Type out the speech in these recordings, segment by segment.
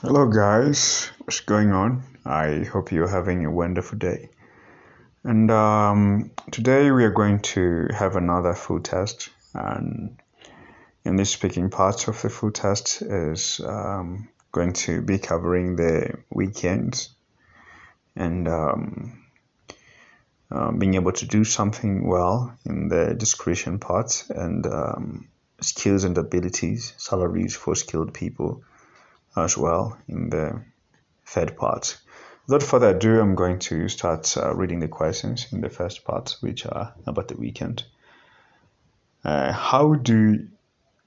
Hello, guys. What's going on? I hope you're having a wonderful day. And um, today we are going to have another food test. And in this speaking part of the food test is um, going to be covering the weekends and um, uh, being able to do something well in the discretion part and um, skills and abilities, salaries for skilled people as well in the third part. Without further ado, I'm going to start uh, reading the questions in the first part, which are about the weekend. Uh, how do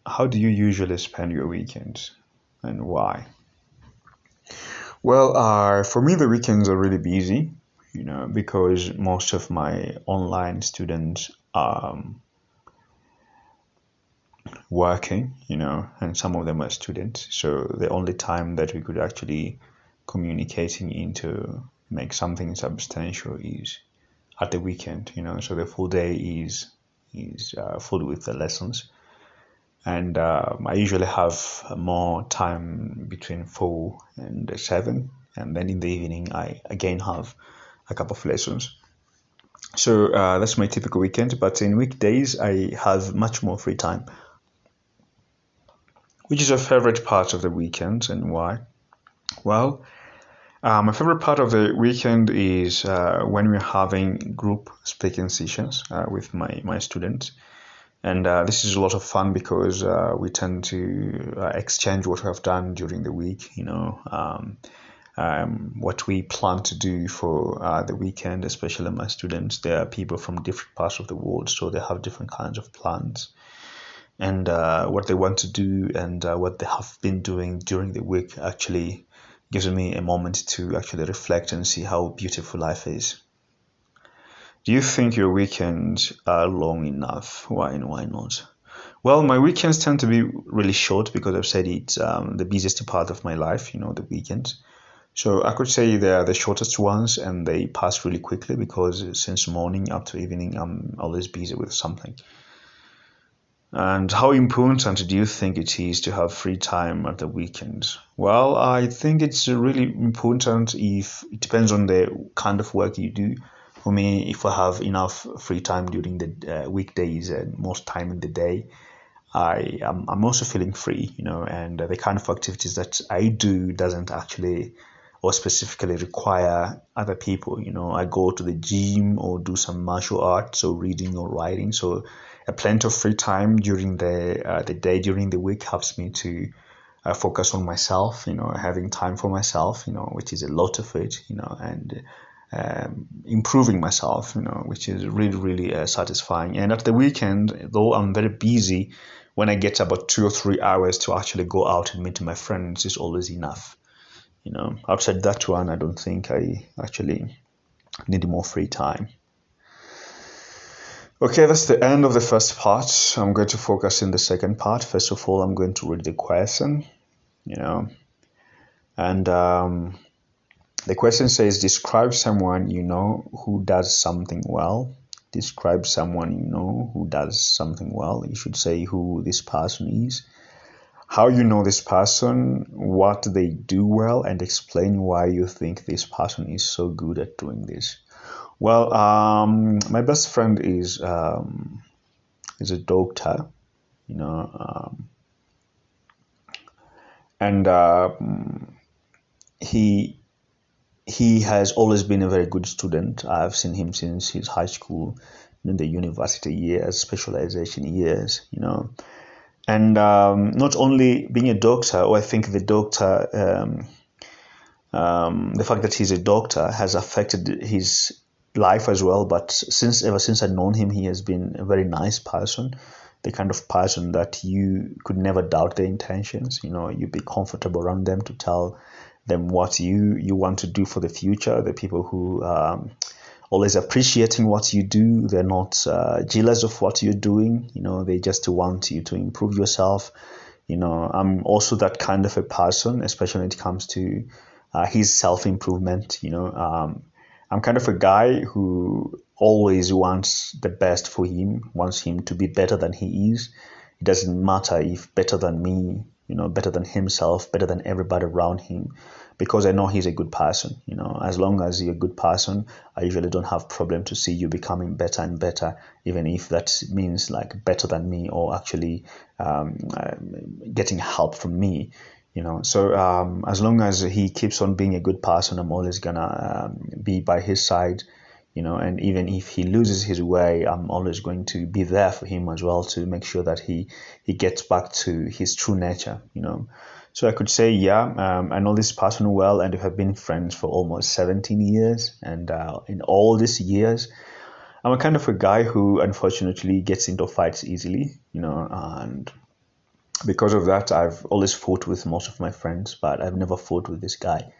how do you usually spend your weekends, and why? Well, uh, for me, the weekends are really busy, you know, because most of my online students um, working, you know, and some of them are students. So the only time that we could actually communicating into make something substantial is at the weekend, you know. So the full day is is uh, full with the lessons, and uh, I usually have more time between four and seven, and then in the evening I again have a couple of lessons. So uh, that's my typical weekend. But in weekdays, I have much more free time which is your favorite part of the weekend and why? Well, uh, my favorite part of the weekend is uh, when we're having group speaking sessions uh, with my, my students. And uh, this is a lot of fun because uh, we tend to uh, exchange what we have done during the week, you know, um, um, what we plan to do for the weekend, especially my students. There are people from different parts of the world, so they have different kinds of plans and uh, what they want to do and uh, what they have been doing during the week actually gives me a moment to actually reflect and see how beautiful life is. Do you think your weekends are long enough? Why and why not? Well, my weekends tend to be really short because I've said it's um, the busiest part of my life, you know, the weekends. So I could say they are the shortest ones and they pass really quickly because since morning up to evening, I'm always busy with something. And how important do you think it is to have free time at the weekend? Well, I think it's really important if it depends on the kind of work you do. For me, if I have enough free time during the uh, weekdays and most time in the day, I am I'm also feeling free, you know, and the kind of activities that I do doesn't actually or specifically require other people. You know, I go to the gym or do some martial arts or reading or writing. So a plenty of free time during the uh, the day during the week helps me to uh, focus on myself. You know, having time for myself. You know, which is a lot of it. You know, and um, improving myself. You know, which is really really uh, satisfying. And at the weekend, though I'm very busy, when I get about two or three hours to actually go out and meet my friends, is always enough. You know, outside that one, I don't think I actually need more free time. Okay, that's the end of the first part. I'm going to focus in the second part. First of all, I'm going to read the question, you know, and um, the question says, describe someone you know who does something well. Describe someone you know who does something well. You should say who this person is, how you know this person, what they do well, and explain why you think this person is so good at doing this. Well, um, my best friend is um, is a doctor, you know, um, and uh, he he has always been a very good student. I've seen him since his high school, in the university years, specialization years, you know, and um, not only being a doctor, or I think the doctor. Um, um, the fact that he's a doctor has affected his life as well. But since ever since I've known him, he has been a very nice person, the kind of person that you could never doubt their intentions. You know, you'd be comfortable around them to tell them what you you want to do for the future. The people who um, always appreciating what you do. They're not uh, jealous of what you're doing. You know, they just want you to improve yourself. You know, I'm also that kind of a person, especially when it comes to uh, his self improvement. You know, um, I'm kind of a guy who always wants the best for him, wants him to be better than he is. It doesn't matter if better than me you know, better than himself, better than everybody around him, because I know he's a good person. You know, as long as you're a good person, I usually don't have problem to see you becoming better and better, even if that means like better than me or actually um, uh, getting help from me. You know, so um, as long as he keeps on being a good person, I'm always gonna um, be by his side you know. And even if he loses his way i'm always going to be there for him as well to make sure that he he gets back to his true nature you know. So i could say yeah um, i know this person well and we have been friends for almost 17 years. And uh, in all these years i'm a kind of a guy who unfortunately gets into fights easily you know. And because of that i've always fought with most of my friends but i've never fought with this guy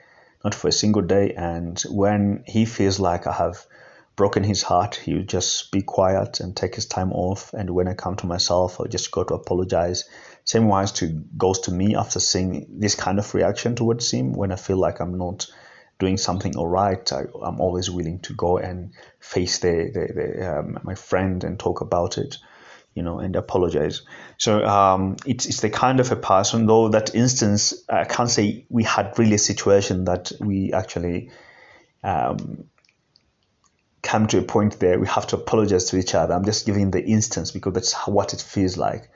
not for a single day and when he feels like i have broken his heart, he would just be quiet and take his time off. And when I come to myself, I'll just go to apologize. Same wise to goes to me after seeing this kind of reaction towards him. When I feel like I'm not doing something all right, I, am always willing to go and face the, the, the um, my friend and talk about it, you know, and apologize. So um, it's it's the kind of a person, though that instance, I can't say we had really a situation that we actually um, come to a point there we have to apologize to each other. I'm just giving the instance because that's what it feels like.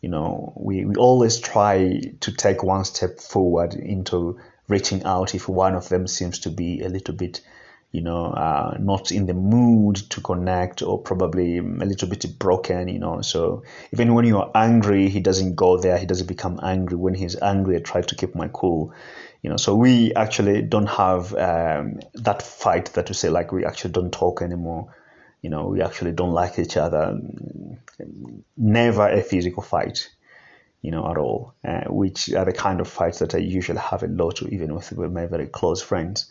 You know, we, we always try to take one step forward into reaching out if one of them seems to be a little bit, you know, uh, not in the mood to connect or probably a little bit broken, you know. So even when you're angry, he doesn't go there. He doesn't become angry. When he's angry, I try to keep my cool you know so we actually don't have um, that fight that we say like we actually don't talk anymore you know we actually don't like each other never a physical fight you know at all uh, which are the kind of fights that i usually have a lot even with, with my very close friends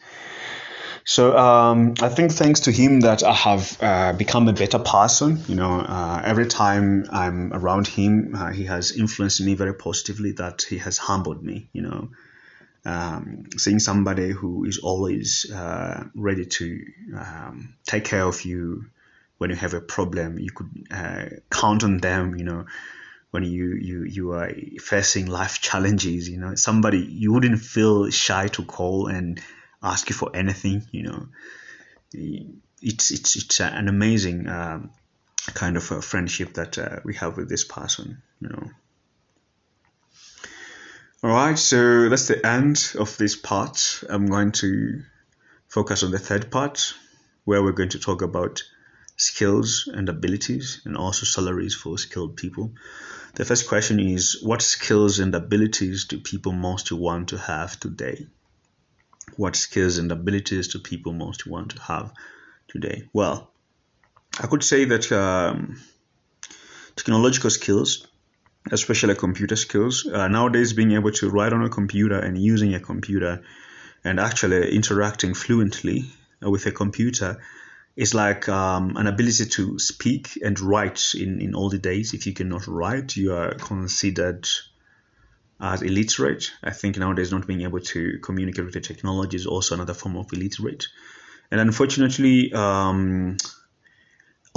so um, I think thanks to him that I have uh, become a better person. You know, uh, every time I'm around him, uh, he has influenced me very positively. That he has humbled me. You know, um, seeing somebody who is always uh, ready to um, take care of you when you have a problem. You could uh, count on them, you know, when you, you, you are facing life challenges, you know, somebody you wouldn't feel shy to call and ask you for anything, you know. It's, it's, it's an amazing um, kind of a friendship that uh, we have with this person, you know. Alright, so that's the end of this part. I'm going to focus on the third part where we're going to talk about skills and abilities and also salaries for skilled people. The first question is What skills and abilities do people most want to have today? What skills and abilities do people most want to have today? Well, I could say that um, technological skills especially computer skills. Uh, nowadays, being able to write on a computer and using a computer and actually interacting fluently with a computer is like um, an ability to speak and write in, in all the days. If you cannot write, you are considered as illiterate. I think nowadays not being able to communicate with the technology is also another form of illiterate. And unfortunately, um,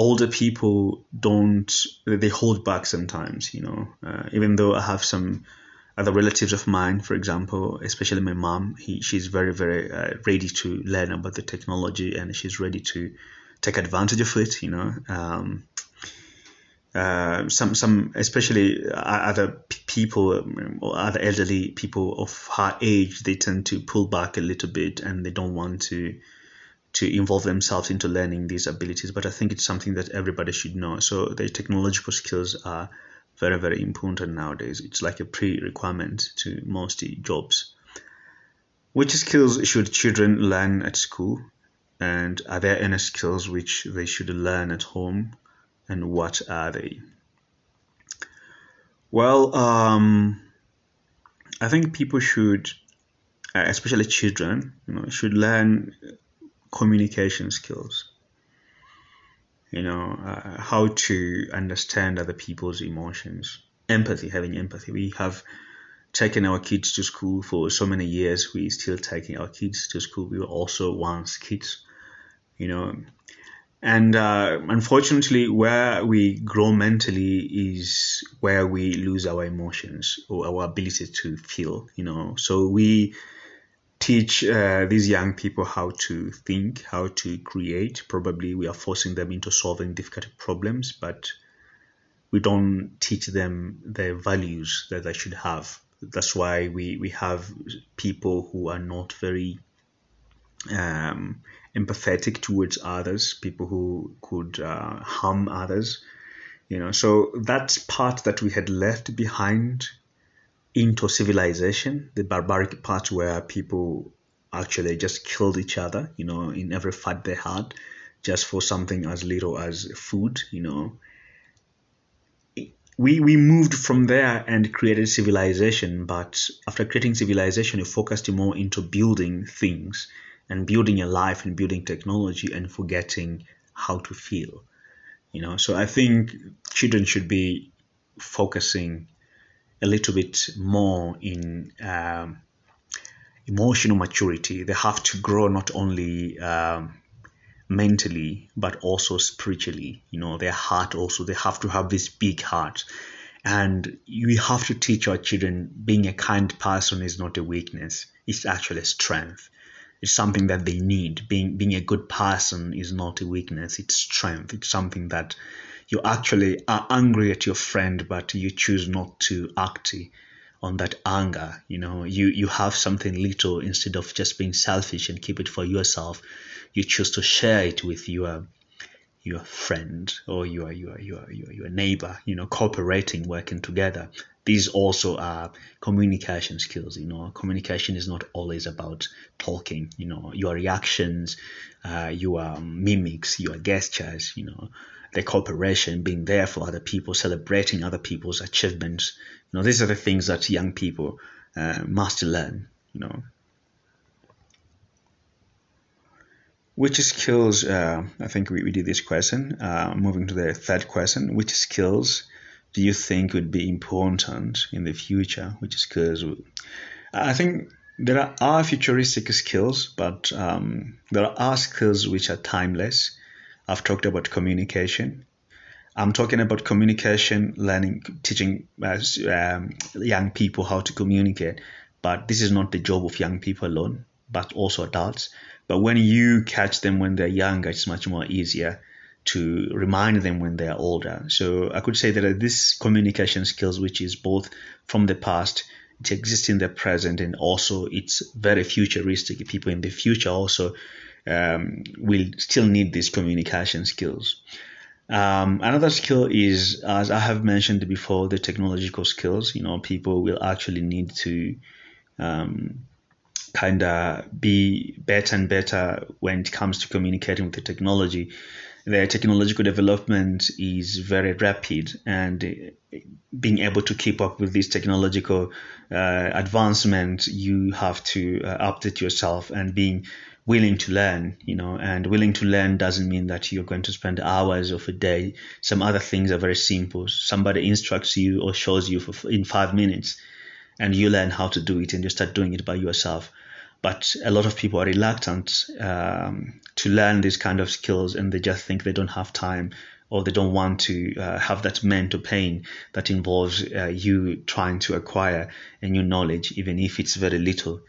older people don't they hold back sometimes you know uh, even though i have some other relatives of mine for example especially my mom he, she's very very uh, ready to learn about the technology and she's ready to take advantage of it you know um, uh, some some especially other people or other elderly people of her age they tend to pull back a little bit and they don't want to to involve themselves into learning these abilities. But I think it's something that everybody should know. So the technological skills are very, very important nowadays. It's like a pre-requirement to most jobs. Which skills should children learn at school? And are there any skills which they should learn at home? And what are they? Well, um, I think people should, especially children, you know, should learn communication skills. You know uh, how to understand other people's emotions. Empathy having empathy. We have taken our kids to school for so many years. We still taking our kids to school. We were also once kids you know And uh, unfortunately, where we grow mentally is where we lose our emotions or our ability to feel, you know. So we teach uh, these young people how to think, how to create. Probably we are forcing them into solving difficult problems, but we don't teach them the values that they should have. That's why we, we have people who are not very um, empathetic towards others, people who could uh, harm others. You know, so that part that we had left behind into civilization, the barbaric part where people actually just killed each other, you know, in every fight they had, just for something as little as food, you know. We, we moved from there and created civilization, but after creating civilization, we focused more into building things and building a life and building technology and forgetting how to feel you know? So i think children should be focusing a little bit more in um, emotional maturity. They have to grow not only um, mentally but also spiritually you know? Their heart also they have to have this big heart. And we have to teach our children being a kind person is not a weakness. It's actually a strength it's something that they need. Being being a good person is not a weakness; it's strength. It's something that you actually are angry at your friend, but you choose not to act on that anger. You know, you you have something little instead of just being selfish and keep it for yourself. You choose to share it with your your friend or your your your your, your neighbor. You know, cooperating, working together these also are communication skills you know. Communication is not always about talking you know. Your reactions uh, your mimics your gestures you know. The cooperation being there for other people celebrating other people's achievements. You know these are the things that young people uh, must learn you know. Which skills uh, i think we, we did this question uh, moving to the third question. Which skills do you think would be important in the future? Which is because I think there are futuristic skills, but um, there are skills which are timeless. I've talked about communication. I'm talking about communication, learning, teaching um, young people how to communicate. But this is not the job of young people alone, but also adults. But when you catch them when they're younger, it's much more easier to remind them when they are older. So I could say that this communication skills, which is both from the past, it exists in the present, and also it's very futuristic. People in the future also um, will still need these communication skills. Um, another skill is, as I have mentioned before, the technological skills. You know, people will actually need to um, kind of be better and better when it comes to communicating with the technology the technological development is very rapid and being able to keep up with this technological uh, advancement you have to uh, update yourself and being willing to learn you know. And willing to learn doesn't mean that you're going to spend hours of a day. Some other things are very simple. Somebody instructs you or shows you for, in five minutes and you learn how to do it and you start doing it by yourself but a lot of people are reluctant um, to learn these kind of skills and they just think they don't have time or they don't want to uh, have that mental pain that involves uh, you trying to acquire a new knowledge, even if it's very little.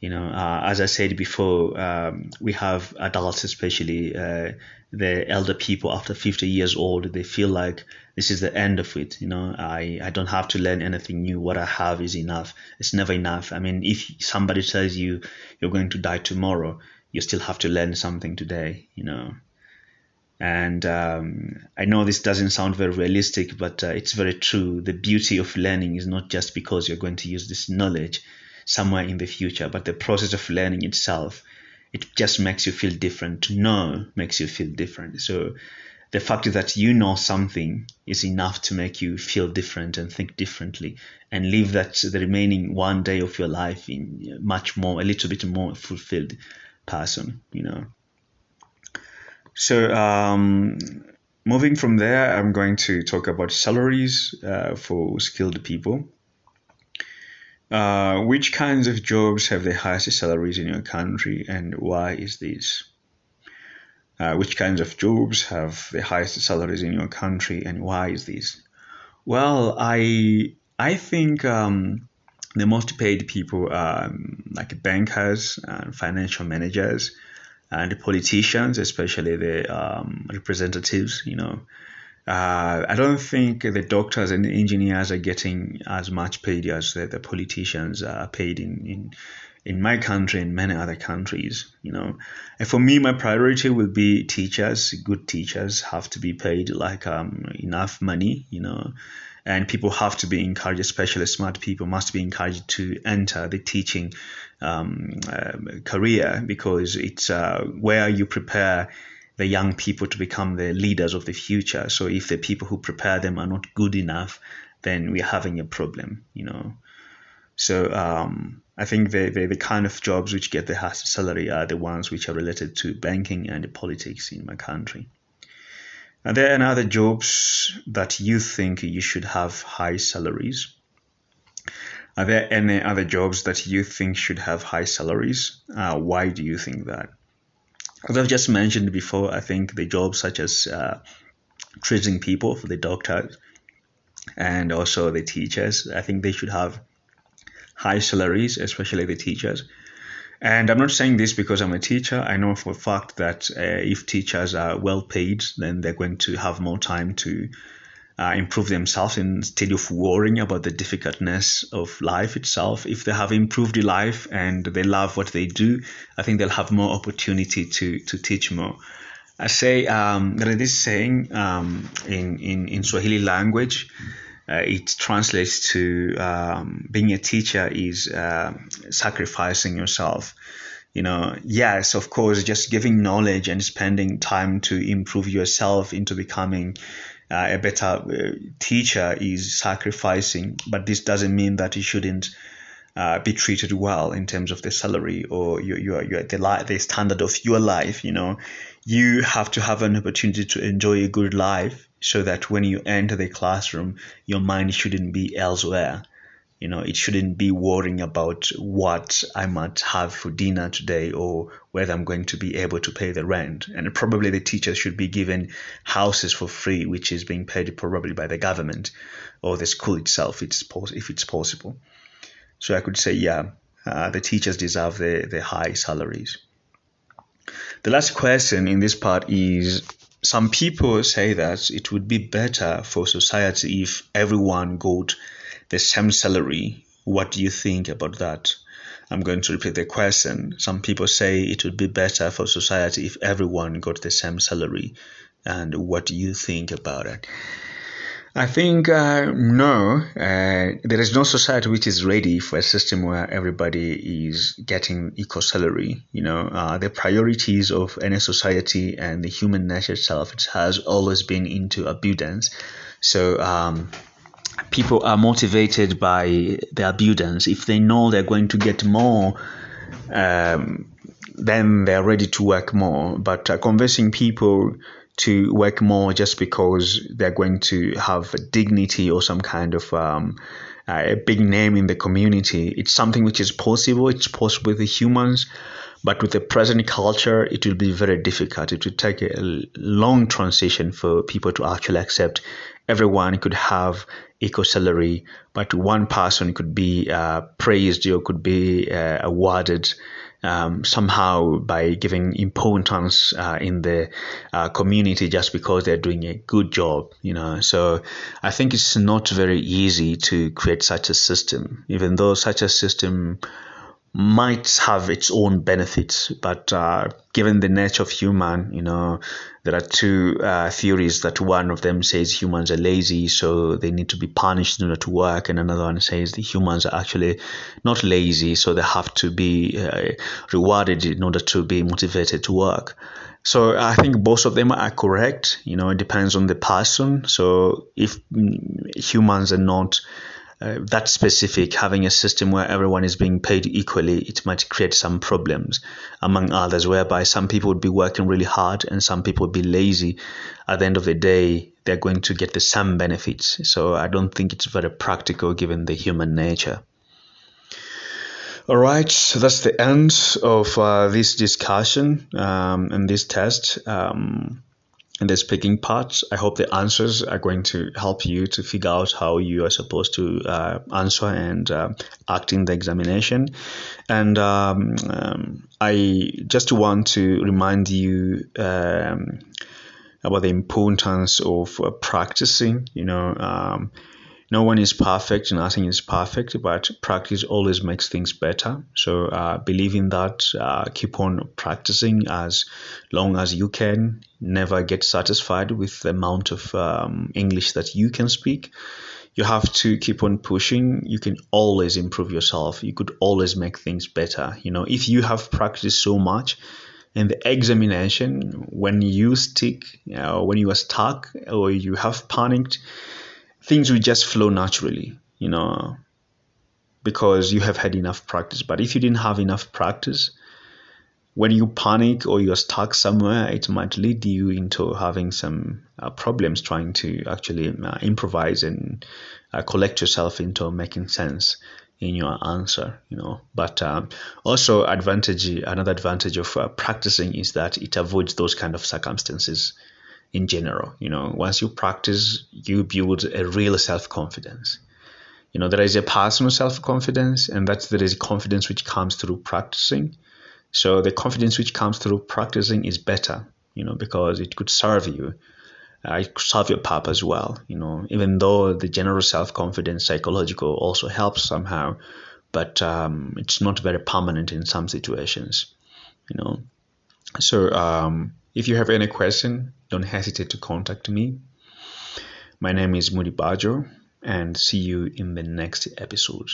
You know, uh, as I said before, um, we have adults, especially uh, the elder people after 50 years old, they feel like this is the end of it. You know, I, I don't have to learn anything new. What I have is enough. It's never enough. I mean, if somebody tells you you're going to die tomorrow, you still have to learn something today, you know. And um, I know this doesn't sound very realistic, but uh, it's very true. The beauty of learning is not just because you're going to use this knowledge somewhere in the future. But the process of learning itself, it just makes you feel different. To know makes you feel different. So the fact that you know something is enough to make you feel different and think differently and live that the remaining one day of your life in much more, a little bit more fulfilled person, you know. So, um, moving from there, I'm going to talk about salaries uh, for skilled people. Uh, which kinds of jobs have the highest salaries in your country and why is this? Uh, which kinds of jobs have the highest salaries in your country, and why is this? Well, I I think um, the most paid people are um, like bankers and financial managers and politicians, especially the um, representatives. You know, uh, I don't think the doctors and the engineers are getting as much paid as the, the politicians are paid in, in in my country and many other countries, you know. And for me, my priority will be teachers. Good teachers have to be paid like um, enough money, you know, and people have to be encouraged, especially smart people must be encouraged to enter the teaching um, uh, career because it's uh, where you prepare the young people to become the leaders of the future. So if the people who prepare them are not good enough, then we're having a problem, you know. So um, I think the, the, the, kind of jobs which get the highest salary are the ones which are related to banking and politics in my country. Are there any other jobs that you think you should have high salaries? Are there any other jobs that you think should have high salaries? Uh, why do you think that? As I've just mentioned before, I think the jobs such as uh, treating people for the doctors and also the teachers, I think they should have high salaries, especially the teachers. And I'm not saying this because I'm a teacher. I know for a fact that uh, if teachers are well paid, then they're going to have more time to uh, improve themselves instead of worrying about the difficultness of life itself. If they have improved life and they love what they do, I think they'll have more opportunity to, to teach more. I say um, there is this saying um, in, in, in Swahili language. Uh, it translates to um, being a teacher is uh, sacrificing yourself. You know, yes, of course, just giving knowledge and spending time to improve yourself into becoming uh, a better uh, teacher is sacrificing, but this doesn't mean that you shouldn't uh, be treated well in terms of the salary or your, your, your the, li- the standard of your life. You know, you have to have an opportunity to enjoy a good life so that when you enter the classroom, your mind shouldn't be elsewhere. You know, it shouldn't be worrying about what I might have for dinner today or whether I'm going to be able to pay the rent. And probably the teachers should be given houses for free, which is being paid probably by the government or the school itself, if it's possible. So I could say, yeah, uh, the teachers deserve the, the high salaries. The last question in this part is some people say that it would be better for society if everyone got the same salary. What do you think about that? I'm going to repeat the question. Some people say it would be better for society if everyone got the same salary. And what do you think about it? I think uh, no, uh, there is no society which is ready for a system where everybody is getting equal salary. You know, uh, the priorities of any society and the human nature itself it has always been into abundance. So um, people are motivated by the abundance. If they know they're going to get more. Um, then they're ready to work more. But uh, convincing people to work more just because they're going to have dignity or some kind of um, uh, a big name in the community. It's something which is possible. It's possible with the humans, but with the present culture, it will be very difficult. It will take a long transition for people to actually accept everyone could have equal salary, but one person could be uh, praised or could be uh, awarded um, somehow by giving importance uh, in the uh, community just because they're doing a good job, you know. So I think it's not very easy to create such a system, even though such a system might have its own benefits, but uh, given the nature of human, you know, there are two uh, theories that one of them says humans are lazy, so they need to be punished in order to work, and another one says the humans are actually not lazy, so they have to be uh, rewarded in order to be motivated to work. So I think both of them are correct. You know, it depends on the person. So if mm, humans are not uh, that specific, having a system where everyone is being paid equally, it might create some problems, among others, whereby some people would be working really hard and some people would be lazy. At the end of the day, they're going to get the same benefits. So I don't think it's very practical given the human nature. All right, so that's the end of uh, this discussion um, and this test. Um, in the speaking part. I hope the answers are going to help you to figure out how you are supposed to uh, answer and uh, act in the examination. And um, um, I just want to remind you um, about the importance of uh, practicing. You know, um, no one is perfect, nothing is perfect, but practice always makes things better. So uh, believe in that, uh, keep on practicing as long as you can. Never get satisfied with the amount of um, English that you can speak. You have to keep on pushing. You can always improve yourself. You could always make things better. You know, if you have practiced so much, in the examination, when you stick, know, when you are stuck or you have panicked, things will just flow naturally, you know, because you have had enough practice. But if you didn't have enough practice, when you panic or you're stuck somewhere, it might lead you into having some uh, problems trying to actually uh, improvise and uh, collect yourself into making sense in your answer you know but um, also advantage another advantage of uh, practicing is that it avoids those kind of circumstances in general. You know, once you practice, you build a real self confidence. You know, there is a personal self confidence, and that's there is confidence which comes through practicing. So the confidence which comes through practicing is better, you know, because it could serve you. Uh, it could serve your purpose well, you know, even though the general self confidence, psychological, also helps somehow, but um, it's not very permanent in some situations, you know. So um, if you have any question, don't hesitate to contact me. My name is Moody Bajo, and see you in the next episode.